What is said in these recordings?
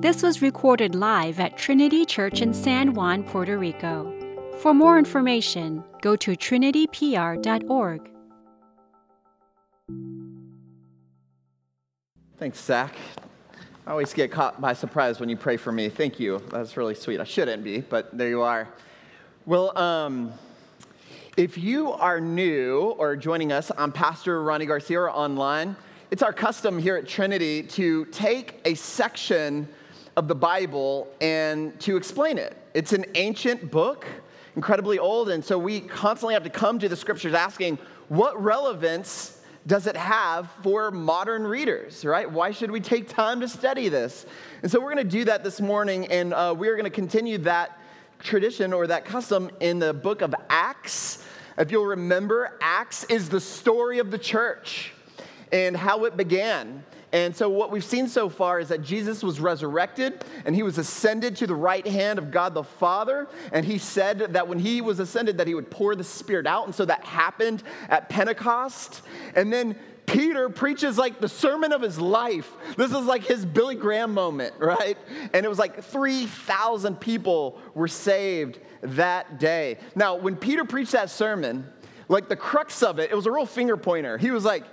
This was recorded live at Trinity Church in San Juan, Puerto Rico. For more information, go to trinitypr.org. Thanks, Zach. I always get caught by surprise when you pray for me. Thank you. That's really sweet. I shouldn't be, but there you are. Well, um, if you are new or joining us, I'm Pastor Ronnie Garcia online. It's our custom here at Trinity to take a section of the Bible and to explain it. It's an ancient book, incredibly old, and so we constantly have to come to the scriptures asking, what relevance does it have for modern readers, right? Why should we take time to study this? And so we're going to do that this morning, and uh, we are going to continue that tradition or that custom in the book of Acts. If you'll remember, Acts is the story of the church and how it began. And so, what we've seen so far is that Jesus was resurrected and he was ascended to the right hand of God the Father. And he said that when he was ascended, that he would pour the Spirit out. And so that happened at Pentecost. And then Peter preaches like the sermon of his life. This is like his Billy Graham moment, right? And it was like 3,000 people were saved that day. Now, when Peter preached that sermon, like the crux of it, it was a real finger pointer. He was like,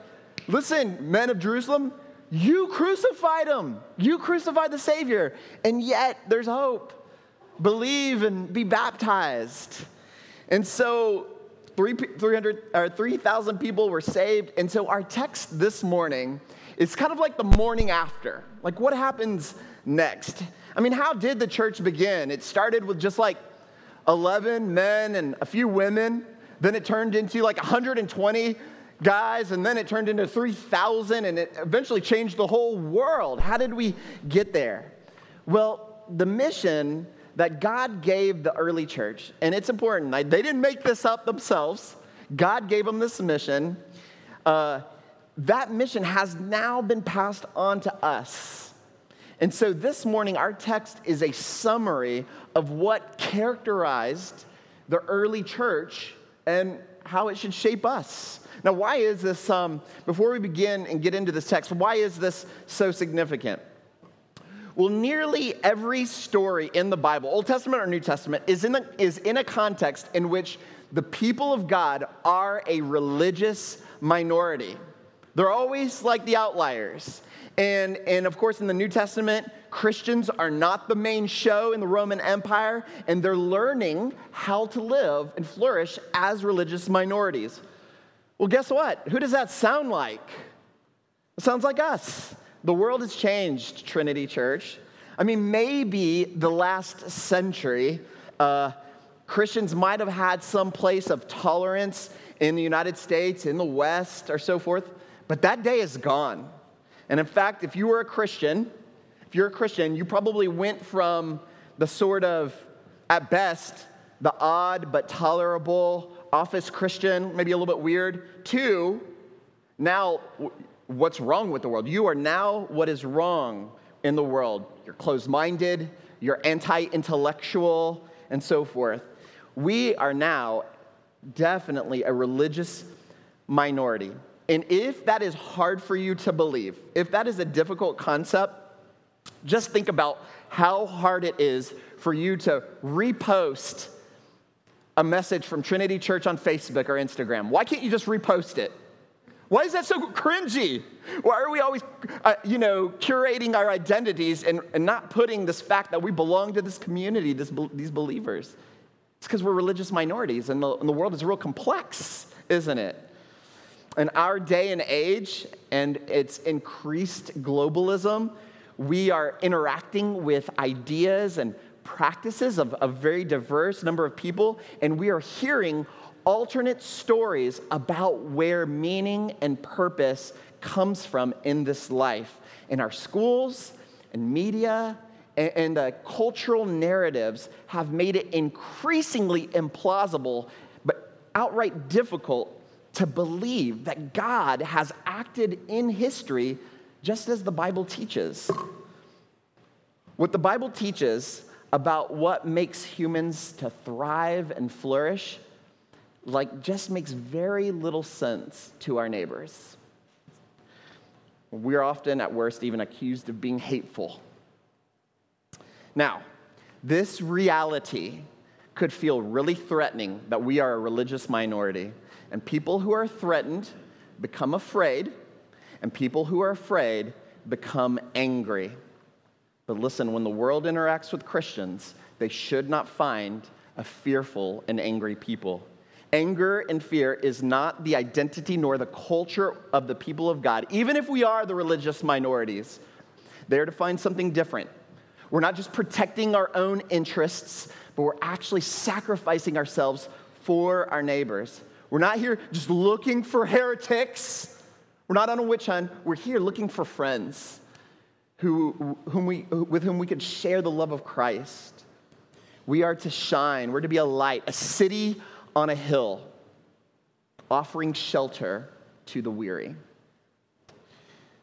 Listen, men of Jerusalem, you crucified him. You crucified the Savior. And yet there's hope. Believe and be baptized. And so 300 or 3,000 people were saved. And so our text this morning is kind of like the morning after. Like what happens next? I mean, how did the church begin? It started with just like 11 men and a few women. Then it turned into like 120 guys, and then it turned into 3,000, and it eventually changed the whole world. How did we get there? Well, the mission that God gave the early church, and it's important, they didn't make this up themselves. God gave them this mission. Uh, that mission has now been passed on to us. And so this morning, our text is a summary of what characterized the early church and how it should shape us. Now, why is this, um, before we begin and get into this text, why is this so significant? Well, nearly every story in the Bible, Old Testament or New Testament, is in, a, is in a context in which the people of God are a religious minority. They're always like the outliers. And, and of course, in the New Testament, Christians are not the main show in the Roman Empire, and they're learning how to live and flourish as religious minorities. Well, guess what? Who does that sound like? It sounds like us. The world has changed, Trinity Church. I mean, maybe the last century, uh, Christians might have had some place of tolerance in the United States, in the West, or so forth, but that day is gone. And in fact, if you were a Christian, if you're a Christian, you probably went from the sort of, at best, the odd but tolerable office Christian, maybe a little bit weird. Two, now what's wrong with the world? You are now what is wrong in the world. You're closed minded, you're anti intellectual, and so forth. We are now definitely a religious minority. And if that is hard for you to believe, if that is a difficult concept, just think about how hard it is for you to repost a message from Trinity Church on Facebook or Instagram? Why can't you just repost it? Why is that so cringy? Why are we always, uh, you know, curating our identities and, and not putting this fact that we belong to this community, this, these believers? It's because we're religious minorities and the, and the world is real complex, isn't it? In our day and age and its increased globalism, we are interacting with ideas and practices of a very diverse number of people, and we are hearing alternate stories about where meaning and purpose comes from in this life. In our schools and media and, the cultural narratives have made it increasingly implausible, but outright difficult to believe that God has acted in history just as the Bible teaches. What the Bible teaches about what makes humans to thrive and flourish like just makes very little sense to our neighbors. We're often at worst even accused of being hateful. Now, this reality could feel really threatening that we are a religious minority. And people who are threatened become afraid, and people who are afraid become angry. But listen, when the world interacts with Christians, they should not find a fearful and angry people. Anger and fear is not the identity nor the culture of the people of God, even if we are the religious minorities. They're to find something different. We're not just protecting our own interests, but we're actually sacrificing ourselves for our neighbors. We're not here just looking for heretics. We're not on a witch hunt. We're here looking for friends who, whom we, with whom we could share the love of Christ. We are to shine. We're to be a light, a city on a hill, offering shelter to the weary.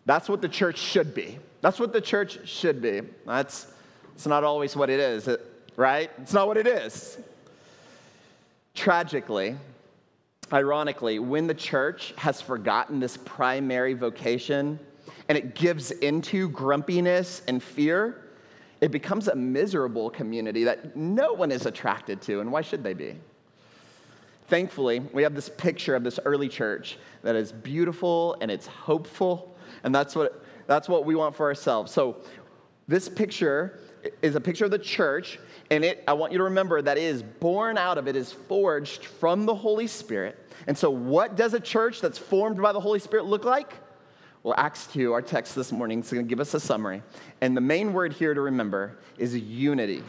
That's what the church should be. That's what the church should be. That's it's not always what it is, uh, right? It's not what it is. Tragically, ironically, when the church has forgotten this primary vocation and it gives into grumpiness and fear, it becomes a miserable community that no one is attracted to, and why should they be? Thankfully, we have this picture of this early church that is beautiful and it's hopeful, and that's what, that's what we want for ourselves. So, this picture is a picture of the church, and it, I want you to remember that it is born out of, it is forged from the Holy Spirit. And so, what does a church that's formed by the Holy Spirit look like? Well, Acts 2, our text this morning, is going to give us a summary. And the main word here to remember is unity.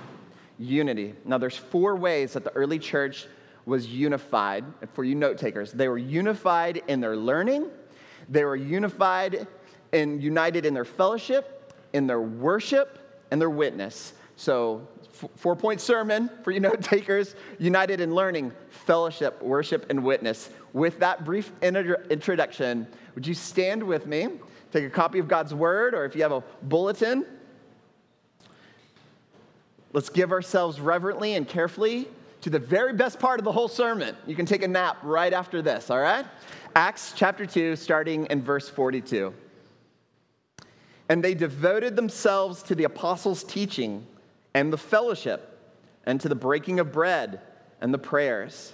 Unity. Now, there's four ways that the early church was unified. For you note takers, they were unified in their learning, they were unified and united in their fellowship, in their worship, and their witness. So, four point sermon for you note takers united in learning, fellowship, worship, and witness. With that brief introduction, would you stand with me? Take a copy of God's Word, or if you have a bulletin, let's give ourselves reverently and carefully to the very best part of the whole sermon. You can take a nap right after this, all right? Acts chapter 2, starting in verse 42. And they devoted themselves to the apostles' teaching and the fellowship, and to the breaking of bread and the prayers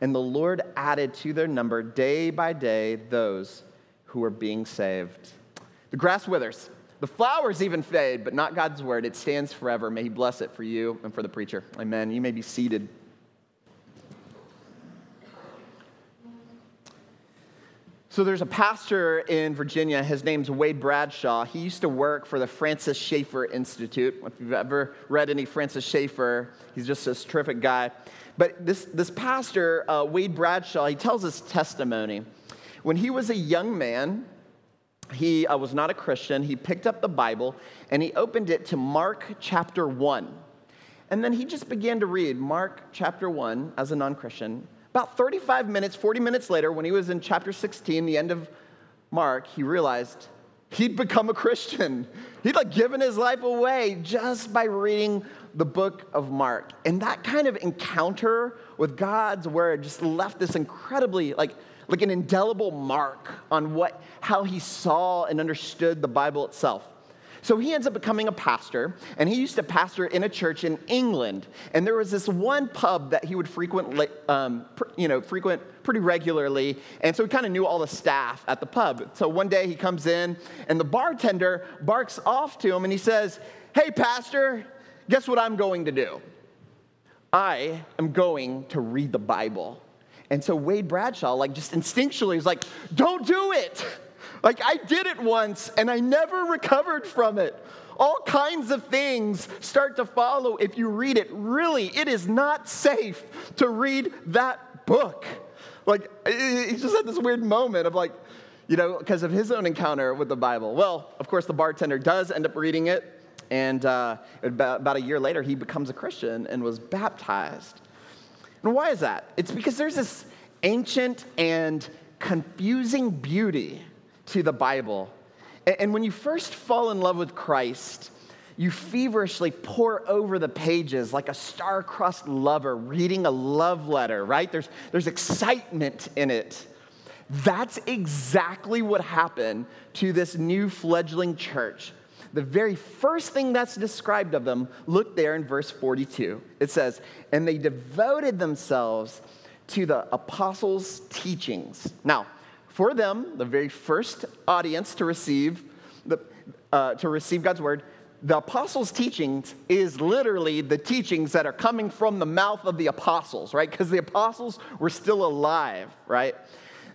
And the Lord added to their number day by day those who were being saved. The grass withers, the flowers even fade, but not God's word. It stands forever. May He bless it for you and for the preacher. Amen. You may be seated. So there's a pastor in Virginia. His name's Wade Bradshaw. He used to work for the Francis Schaeffer Institute. If you've ever read any Francis Schaeffer, he's just this terrific guy. But this, this pastor, uh, Wade Bradshaw, he tells his testimony. When he was a young man, he uh, was not a Christian. He picked up the Bible and he opened it to Mark chapter 1. And then he just began to read Mark chapter 1 as a non Christian. About 35 minutes, 40 minutes later, when he was in chapter 16, the end of Mark, he realized he'd become a Christian. He'd like given his life away just by reading the book of Mark. And that kind of encounter with God's word just left this incredibly like like an indelible mark on what how he saw and understood the Bible itself. So he ends up becoming a pastor, and he used to pastor in a church in England. And there was this one pub that he would frequent, um, you know, frequent pretty regularly. And so he kind of knew all the staff at the pub. So one day he comes in, and the bartender barks off to him, and he says, "Hey, pastor, guess what I'm going to do? I am going to read the Bible." And so Wade Bradshaw, like just instinctually, is like, "Don't do it." Like, I did it once and I never recovered from it. All kinds of things start to follow if you read it. Really, it is not safe to read that book. Like, he just had this weird moment of like, you know, because of his own encounter with the Bible. Well, of course, the bartender does end up reading it, And uh, about, about a year later, he becomes a Christian and was baptized. And why is that? It's because there's this ancient and confusing beauty to the Bible. And when you first fall in love with Christ, you feverishly pore over the pages like a star-crossed lover reading a love letter, right? There's, there's excitement in it. That's exactly what happened to this new fledgling church. The very first thing that's described of them, look there in verse 42. It says, And they devoted themselves to the apostles' teachings. Now, for them, the very first audience to receive, the, uh, to receive God's word, the apostles' teachings is literally the teachings that are coming from the mouth of the apostles, right? Because the apostles were still alive, right?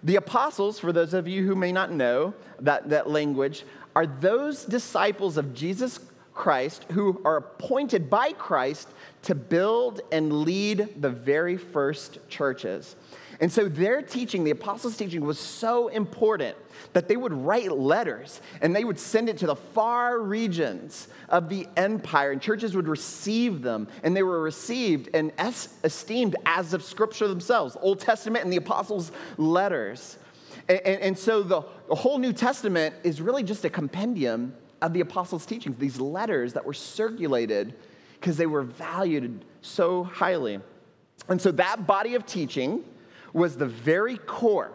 The apostles, for those of you who may not know that, that language, are those disciples of Jesus Christ who are appointed by Christ to build and lead the very first churches. And so their teaching, the apostles' teaching, was so important that they would write letters and they would send it to the far regions of the empire, and churches would receive them, and they were received and esteemed as of Scripture themselves, Old Testament and the apostles' letters. And, and, and so the, the whole New Testament is really just a compendium of the apostles' teachings, these letters that were circulated because they were valued so highly. And so that body of teaching was the very core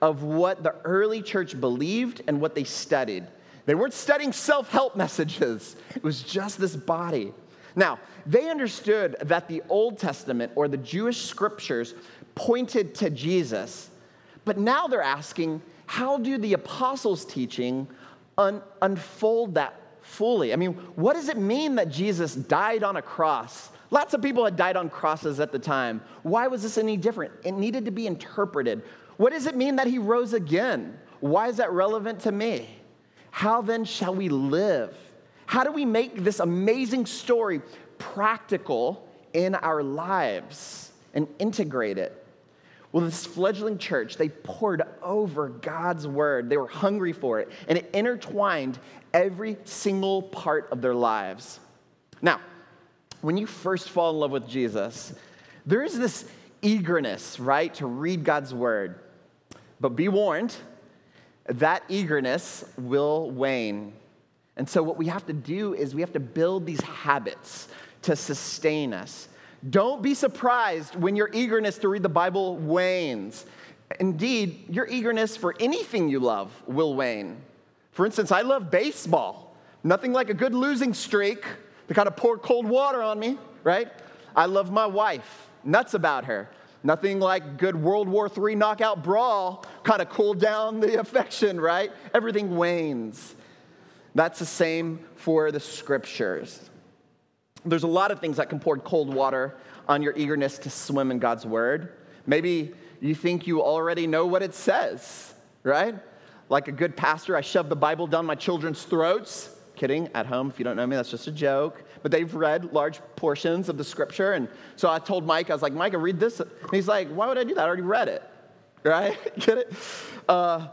of what the early church believed and what they studied. They weren't studying self help messages, it was just this body. Now, they understood that the Old Testament or the Jewish scriptures pointed to Jesus, but now they're asking, how do the apostles' teaching un- unfold that fully? I mean, what does it mean that Jesus died on a cross Lots of people had died on crosses at the time. Why was this any different? It needed to be interpreted. What does it mean that he rose again? Why is that relevant to me? How then shall we live? How do we make this amazing story practical in our lives and integrate it? Well, this fledgling church, they pored over God's word. They were hungry for it, and it intertwined every single part of their lives. Now, when you first fall in love with Jesus, there is this eagerness, right, to read God's word. But be warned, that eagerness will wane. And so, what we have to do is we have to build these habits to sustain us. Don't be surprised when your eagerness to read the Bible wanes. Indeed, your eagerness for anything you love will wane. For instance, I love baseball. Nothing like a good losing streak kind of pour cold water on me, right? I love my wife, nuts about her. Nothing like good World War III knockout brawl kind of cooled down the affection, right? Everything wanes. That's the same for the scriptures. There's a lot of things that can pour cold water on your eagerness to swim in God's word. Maybe you think you already know what it says, right? Like a good pastor, I shove the Bible down my children's throats Kidding, at home, if you don't know me, that's just a joke. But they've read large portions of the scripture. And so I told Mike, I was like, Mike, read this. And he's like, why would I do that? I already read it. Right? Get it? Uh,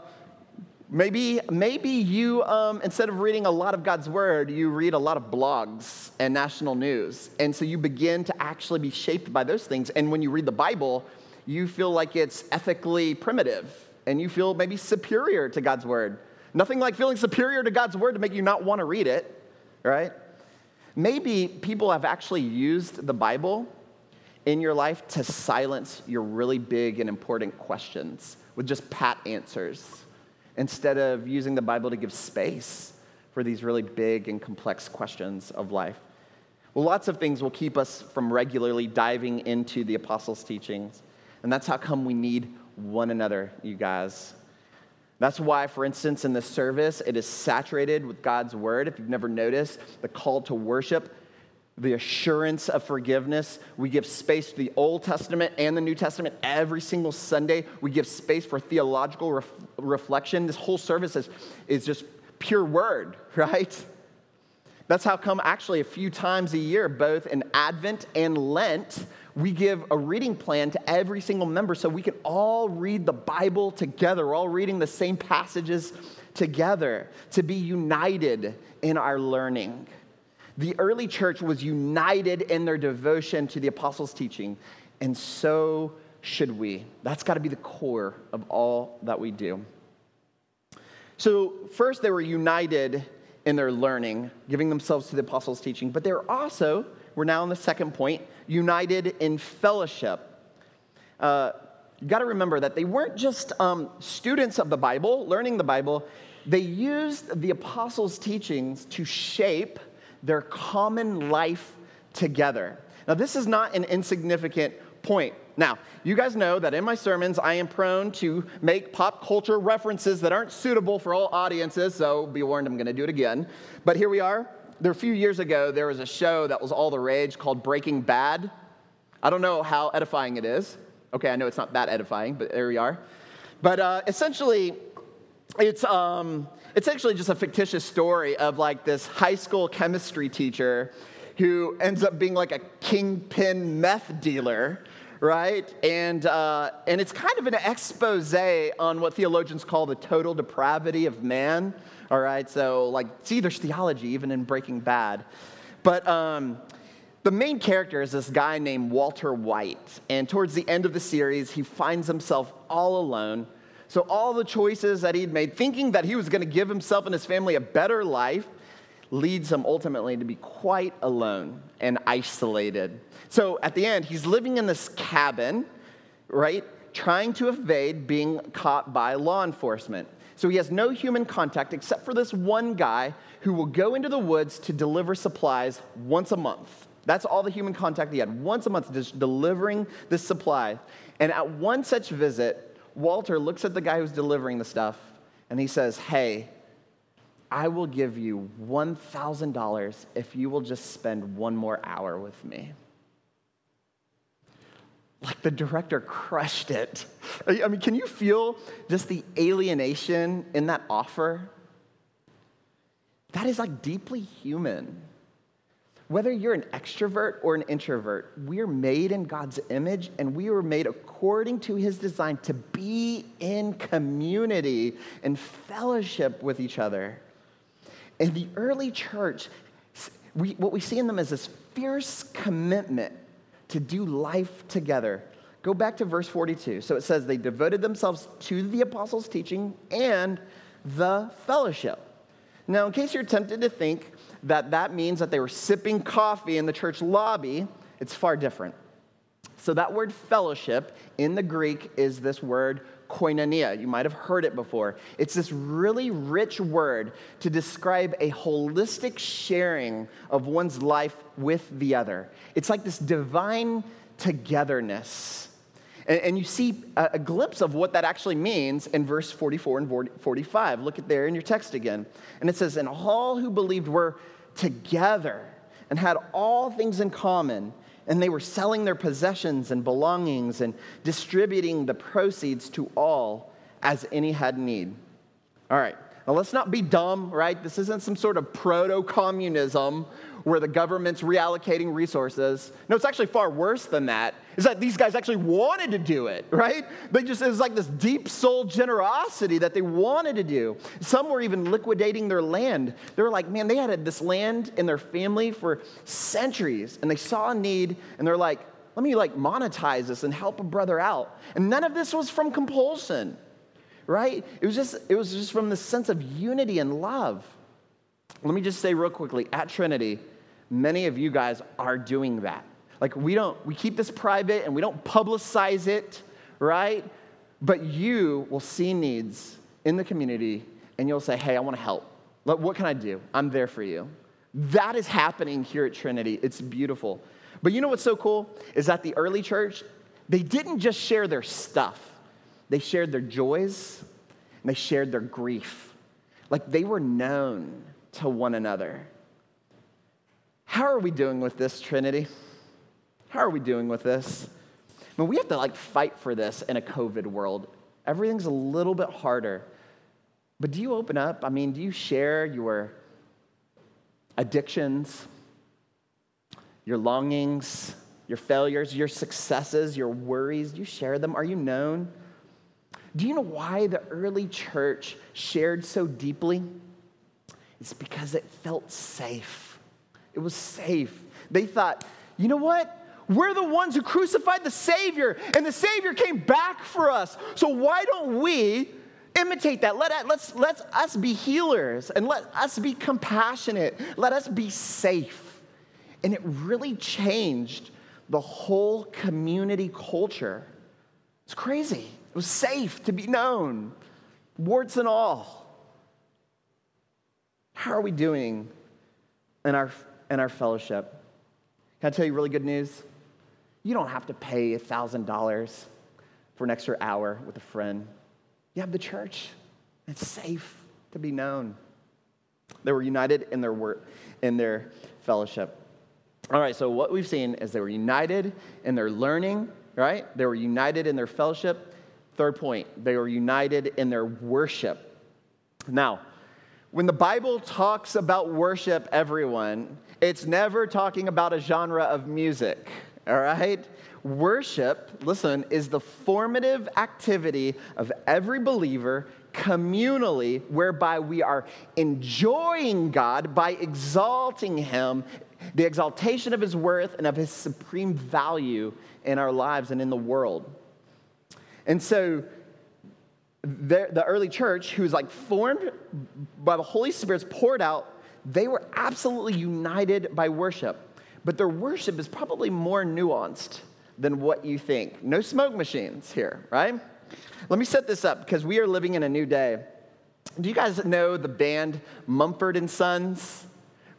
maybe, maybe you, um, instead of reading a lot of God's word, you read a lot of blogs and national news. And so you begin to actually be shaped by those things. And when you read the Bible, you feel like it's ethically primitive and you feel maybe superior to God's word. Nothing like feeling superior to God's word to make you not want to read it, right? Maybe people have actually used the Bible in your life to silence your really big and important questions with just pat answers instead of using the Bible to give space for these really big and complex questions of life. Well, lots of things will keep us from regularly diving into the apostles' teachings. And that's how come we need one another, you guys. That's why, for instance, in this service, it is saturated with God's word. If you've never noticed, the call to worship, the assurance of forgiveness. We give space to the Old Testament and the New Testament every single Sunday. We give space for theological ref- reflection. This whole service is, is just pure word, right? That's how come, actually, a few times a year, both in Advent and Lent, we give a reading plan to every single member so we can all read the Bible together. We're all reading the same passages together to be united in our learning. The early church was united in their devotion to the apostles' teaching, and so should we. That's got to be the core of all that we do. So, first, they were united in their learning, giving themselves to the apostles' teaching, but they're also, we're now on the second point, united in fellowship. Uh, you got to remember that they weren't just um, students of the Bible, learning the Bible, they used the apostles' teachings to shape their common life together. Now, this is not an insignificant point. Now, you guys know that in my sermons, I am prone to make pop culture references that aren't suitable for all audiences, so be warned, I'm going to do it again. But here we are. There, a few years ago, there was a show that was all the rage called Breaking Bad. I don't know how edifying it is. Okay, I know it's not that edifying, but there we are. But uh, essentially, it's, um, it's actually just a fictitious story of like this high school chemistry teacher who ends up being like a kingpin meth dealer, right? And, uh, and it's kind of an expose on what theologians call the total depravity of man, all right? So, like, see, there's theology even in Breaking Bad. But um, the main character is this guy named Walter White. And towards the end of the series, he finds himself all alone. So, all the choices that he'd made, thinking that he was going to give himself and his family a better life, leads him ultimately to be quite alone and isolated. So, at the end, he's living in this cabin, right? Trying to evade being caught by law enforcement. So, he has no human contact except for this one guy who will go into the woods to deliver supplies once a month. That's all the human contact he had, once a month, just delivering this supply. And at one such visit, Walter looks at the guy who's delivering the stuff and he says, Hey, I will give you $1,000 if you will just spend one more hour with me. Like the director crushed it. I mean, can you feel just the alienation in that offer? That is like deeply human. Whether you're an extrovert or an introvert, we are made in God's image and we were made according to his design to be in community and fellowship with each other. In the early church, we, what we see in them is this fierce commitment to do life together. Go back to verse 42. So it says, they devoted themselves to the apostles' teaching and the fellowship. Now, in case you're tempted to think that that means that they were sipping coffee in the church lobby, it's far different. So, that word fellowship in the Greek is this word koinonia. You might have heard it before. It's this really rich word to describe a holistic sharing of one's life with the other. It's like this divine togetherness. And, and you see a, a, glimpse of what that actually means in verse 44 and 45. Look at there in your text again. And it says, And all who believed were together and had all things in common. And they were selling their possessions and belongings and distributing the proceeds to all as any had need. All right, now let's not be dumb, right? This isn't some sort of proto communism where the government's reallocating resources. No, it's actually far worse than that. Is that these guys actually wanted to do it, right? They just, it was like this deep soul generosity that they wanted to do. Some were even liquidating their land. They were like, man, they had this land in their family for centuries, and they saw a need, and they're like, let me like monetize this and help a brother out. And none of this was from compulsion, right? It was just, it was just from the sense of unity and love. Let me just say real quickly at Trinity, many of you guys are doing that. Like we don't, we keep this private and we don't publicize it, right? But you will see needs in the community and you'll say, hey, I want to help. What can I do? I'm there for you. That is happening here at Trinity. It's beautiful. But you know what's so cool? Is that the early church, they didn't just share their stuff, they shared their joys and they shared their grief. Like they were known to one another. How are we doing with this, Trinity? How are we doing with this? I mean, we have to like fight for this in a COVID world. Everything's a little bit harder. But do you open up? I mean, do you share your addictions, your longings, your failures, your successes, your worries? Do you share them? Are you known? Do you know why the early church shared so deeply? It's because it felt safe. It was safe. They thought, you know what? We're the ones who crucified the Savior, and the Savior came back for us. So why don't we imitate that? Let, let's, let us be healers and let us be compassionate. Let us be safe. And it really changed the whole community culture. It's crazy. It was safe to be known, warts and all. How are we doing in our, in our fellowship? Can I tell you really good news? You don't have to pay $1,000 for an extra hour with a friend. You have the church. It's safe to be known. They were united in their work, in their fellowship. All right, so what we've seen is they were united in their learning, right? They were united in their fellowship. Third point, they were united in their worship. Now, when the Bible talks about worship, everyone, it's never talking about a genre of music, all right? Worship, listen, is the formative activity of every believer communally, whereby we are enjoying God by exalting Him, the exaltation of His worth and of His supreme value in our lives and in the world. And so, the, early church, who's like formed by the Holy Spirit's poured out, they were absolutely united by worship. But their worship is probably more nuanced than what you think. No smoke machines here, right? Let me set this up because we are living in a new day. Do you guys know the band Mumford and Sons?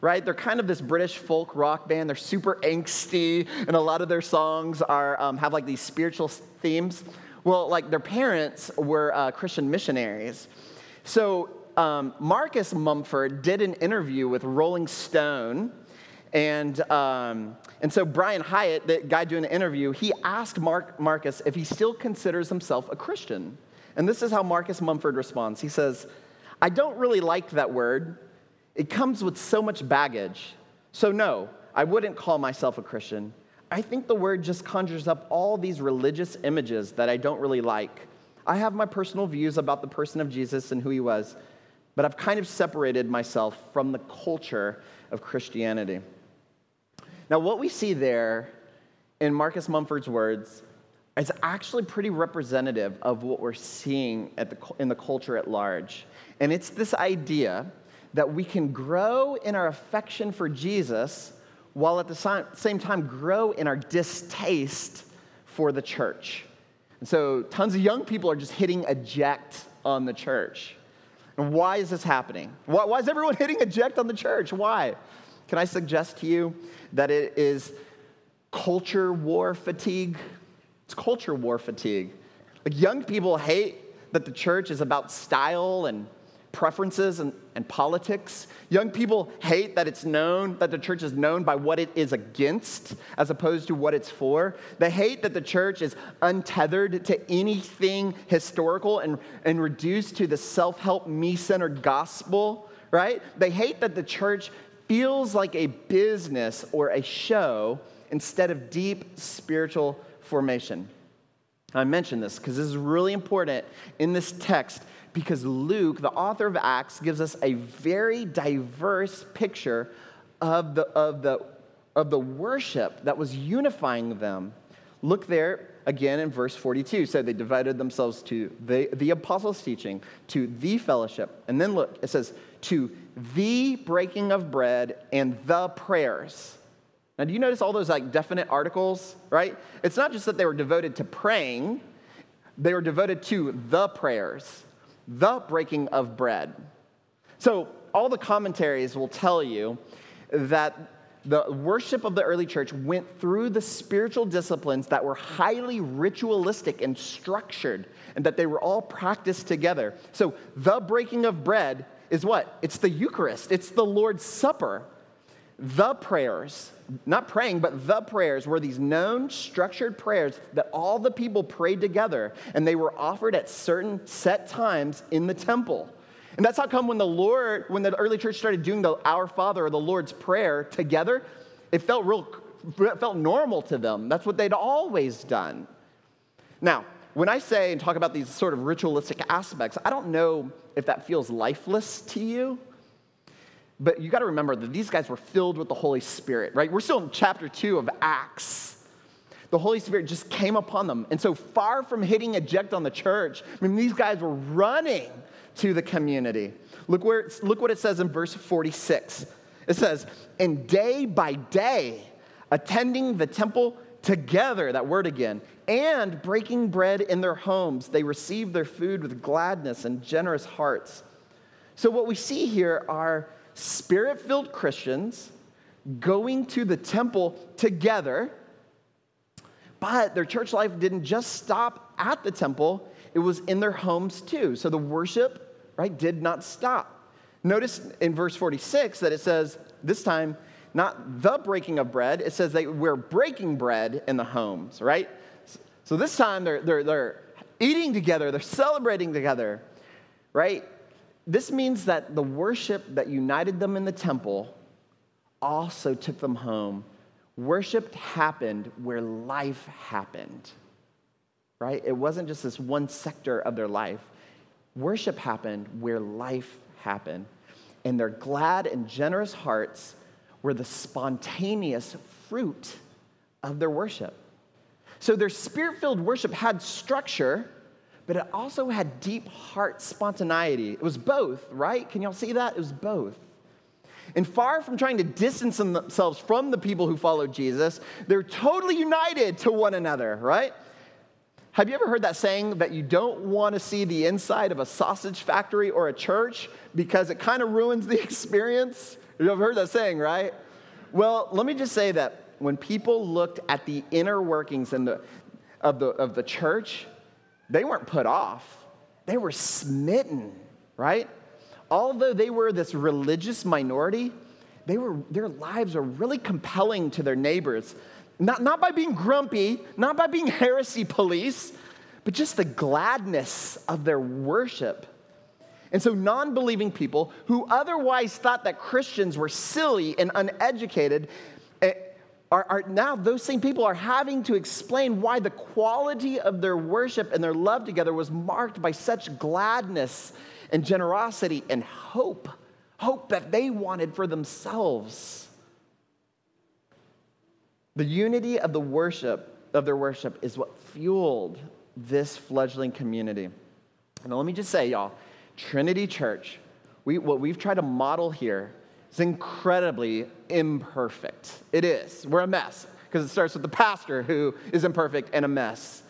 Right? They're kind of this British folk rock band. They're super angsty, and a lot of their songs are um, have like these spiritual themes. Well, like their parents were uh, Christian missionaries. So um, Marcus Mumford did an interview with Rolling Stone. And, um, and so Brian Hiatt, the guy doing the interview, he asked Mark, Marcus if he still considers himself a Christian. And this is how Marcus Mumford responds. He says, I don't really like that word. It comes with so much baggage. So, no, I wouldn't call myself a Christian. I think the word just conjures up all these religious images that I don't really like. I have my personal views about the person of Jesus and who he was, but I've kind of separated myself from the culture of Christianity. Now, what we see there in Marcus Mumford's words is actually pretty representative of what we're seeing the, in the culture at large. And it's this idea that we can grow in our affection for Jesus while at the same time grow in our distaste for the church. And so tons of young people are just hitting eject on the church. And why is this happening? Why, why is everyone hitting eject on the church? Why? Can I suggest to you that it is culture war fatigue? It's culture war fatigue. Like young people hate that the church is about style and preferences and, and politics. Young people hate that it's known, that the church is known by what it is against as opposed to what it's for. They hate that the church is untethered to anything historical and, and reduced to the self help, me centered gospel, right? They hate that the church feels like a business or a show instead of deep spiritual formation. I mention this because this is really important in this text because Luke, the author of Acts, gives us a very diverse picture of the, of the, of the worship that was unifying them. Look there again in verse 42. So they divided themselves to the, the apostles' teaching, to the fellowship. And then look, it says, to the breaking of bread and the prayers. Now, do you notice all those like definite articles, right? It's not just that they were devoted to praying, they were devoted to the prayers the breaking of bread. So, all the commentaries will tell you that the worship of the early church went through the spiritual disciplines that were highly ritualistic and structured, and that they were all practiced together. So, the breaking of bread is what? It's the Eucharist, it's the Lord's Supper. The prayers, not praying, but the prayers were these known, structured prayers that all the people prayed together, and they were offered at certain set times in the temple. And that's how come when the Lord, when the early church started doing the Our Father or the Lord's Prayer together, it felt real, it felt normal to them. That's what they'd always done. Now, when I say and talk about these sort of ritualistic aspects, I don't know if that feels lifeless to you. But you got to remember that these guys were filled with the Holy Spirit, right? We're still in chapter two of Acts. The Holy Spirit just came upon them. And so, far from hitting eject on the church, I mean, these guys were running to the community. Look, where look what it says in verse 46. It says, And day by day, attending the temple together, that word again, and breaking bread in their homes, they received their food with gladness and generous hearts. So, what we see here are spirit filled Christians going to the temple together, but their church life didn't just stop at the temple, it was in their homes too. So, the worship, right, did not stop. Notice in verse 46 that it says, this time, not the breaking of bread, it says they were breaking bread in the homes, right? So this time they're, they're, they're eating together, they're celebrating together, right? This means that the worship that united them in the temple also took them home. Worship happened where life happened, right? It wasn't just this one sector of their life. Worship happened where life happened. And their glad and generous hearts were the spontaneous fruit of their worship. So their spirit filled worship had structure, but it also had deep heart spontaneity. It was both, right? Can y'all see that? It was both. And far from trying to distance themselves from the people who followed Jesus, they're totally united to one another, right? Have you ever heard that saying that you don't want to see the inside of a sausage factory or a church because it kind of ruins the experience? You've ever heard that saying, right? Well, let me just say that when people looked at the inner workings the, of, the, of the church, they weren't put off, they were smitten, right? Although they were this religious minority, they were, their lives were really compelling to their neighbors. Not, not by being grumpy, not by being heresy police, but just the gladness of their worship. And so, non believing people who otherwise thought that Christians were silly and uneducated are, are, now those same people are having to explain why the quality of their worship and their love together was marked by such gladness and generosity and hope hope that they wanted for themselves. The unity of the worship of their worship is what fueled this fledgling community. And let me just say y'all trinity church we, what we've tried to model here is incredibly imperfect. It is. We're a mess because it starts with the pastor who is imperfect and a mess.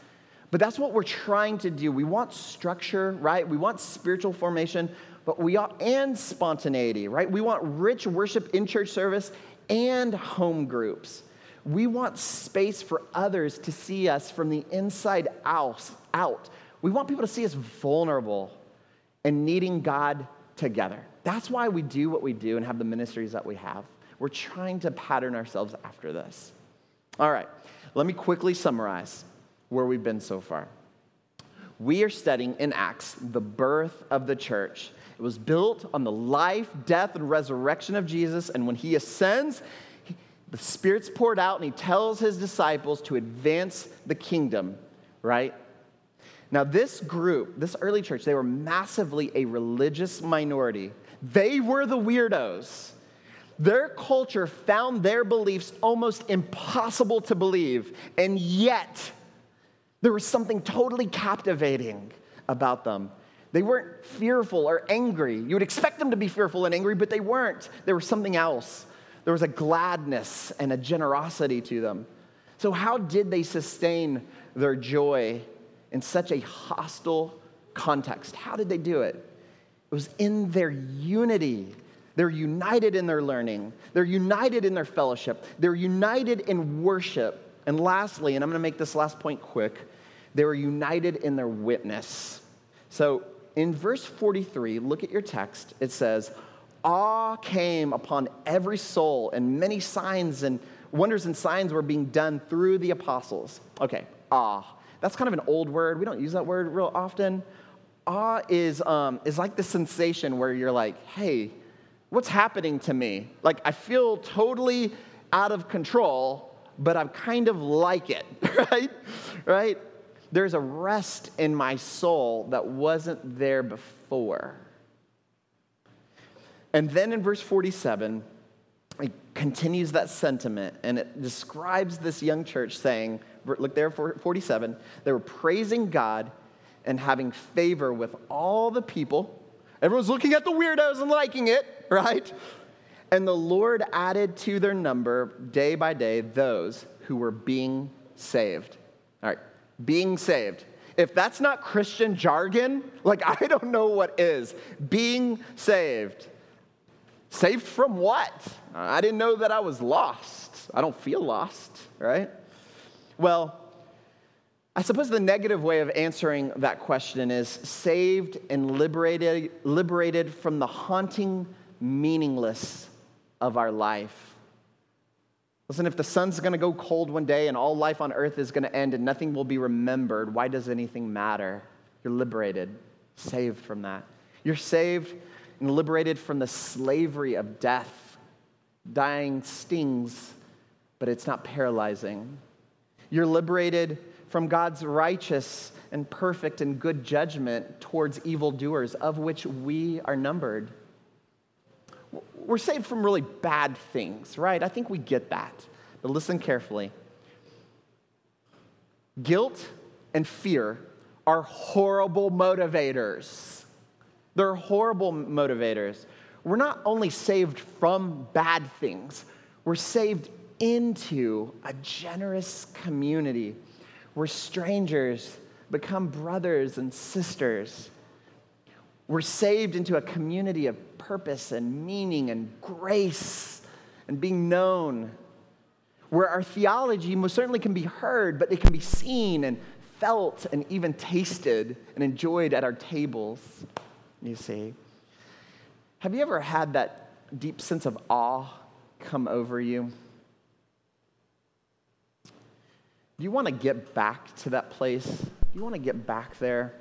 But that's what we're trying to do. We want structure, right? We want spiritual formation, but we want, and spontaneity, right? We want rich worship in church service and home groups. We want space for others to see us from the inside out. out. We want people to see us vulnerable and needing God together. That's why we do what we do and have the ministries that we have. We're trying to pattern ourselves after this. All right, let me quickly summarize where we've been so far. We are studying in Acts the birth of the church. It was built on the life, death, and resurrection of Jesus, and when he ascends, the Spirit's poured out, and he tells his disciples to advance the kingdom, right? Now, this group, this early church, they were massively a religious minority. They were the weirdos. Their culture found their beliefs almost impossible to believe, and yet there was something totally captivating about them. They weren't fearful or angry. You would expect them to be fearful and angry, but they weren't. There was something else. There was a gladness and a generosity to them. So, how did they sustain their joy in such a hostile context. How did they do it? It was in their unity. They're united in their learning, they're united in their fellowship, they're united in worship. And lastly, and I'm going to make this last point quick, they were united in their witness. So in verse 43, look at your text. It says, Awe came upon every soul, and many signs and wonders and signs were being done through the apostles. Okay, awe. That's kind of an old word. We don't use that word real often. Awe is, um, is like the sensation where you're like, hey, what's happening to me? Like, I feel totally out of control, but I kind of like it, right? Right? There's a rest in my soul that wasn't there before. And then in verse 47, it continues that sentiment and it describes this young church saying, look there, 47, they were praising God and having favor with all the people. Everyone's looking at the weirdos and liking it, right? And the Lord added to their number day by day those who were being saved. All right, being saved. If that's not Christian jargon, like I don't know what is. Being saved. Saved from what? I didn't know that I was lost. I don't feel lost, right? Well, I suppose the negative way of answering that question is saved and liberated, liberated from the haunting meaningless of our life. Listen, if the sun's going to go cold one day and all life on earth is going to end and nothing will be remembered, why does anything matter? You're liberated, saved from that. You're saved and liberated from the slavery of death. Dying stings, but it's not paralyzing. You're liberated from God's righteous and perfect and good judgment towards evildoers, of which we are numbered we're saved from really bad things, right? I think we get that. But listen carefully. Guilt and fear are horrible motivators. They're horrible motivators. We're not only saved from bad things, we're saved into a generous community where strangers become brothers and sisters. We're saved into a community of purpose and meaning and grace and being known, where our theology most certainly can be heard, but it can be seen and felt and even tasted and enjoyed at our tables, you see. Have you ever had that deep sense of awe come over you? Do you want to get back to that place? Do you want to get back there?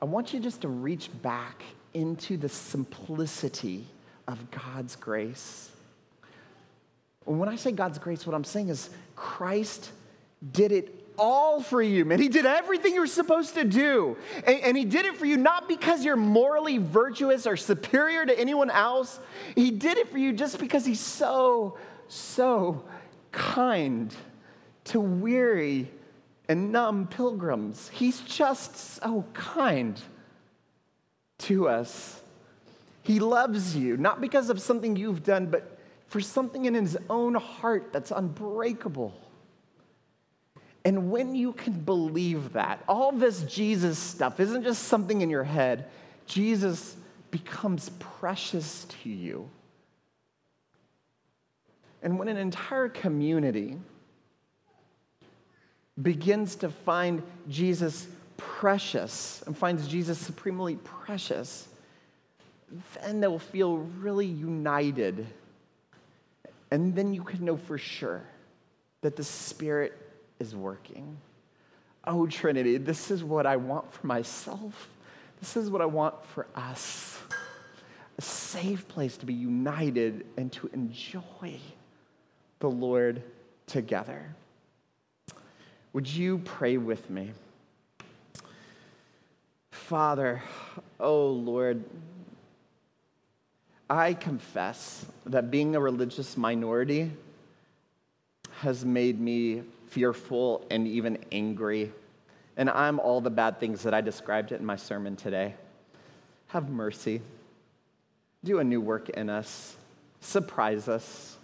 I want you just to reach back into the simplicity of God's grace. When I say God's grace, what I'm saying is Christ did it all for you, man. He did everything you were supposed to do. And, and, He did it for you not because you're morally virtuous or superior to anyone else. He did it for you just because He's so, so kind to weary and numb pilgrims. He's just so kind to us. He loves you, not because of something you've done, but for something in his own heart that's unbreakable. And when you can believe that, all this Jesus stuff isn't just something in your head, Jesus becomes precious to you. And when an entire community begins to find Jesus precious and finds Jesus supremely precious, then they'll feel really united. And then you can know for sure that the Spirit is working. Oh, Trinity, this is what I want for myself. This is what I want for us a safe place to be united and to enjoy the Lord together. Would you pray with me? Father, oh Lord, I confess that being a religious minority has made me fearful and even angry. And I'm all the bad things that I described in my sermon today. Have mercy. Do a new work in us. Surprise us.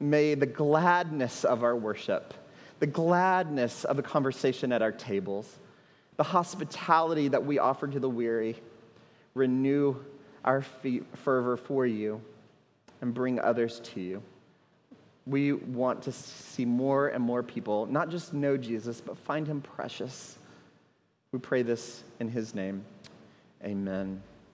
May the gladness of our worship the gladness of the conversation at our tables, the hospitality that we offer to the weary, renew our fervor for you and bring others to you. We want to see more and more people not just know Jesus, but find him precious. We pray this in his name. Amen.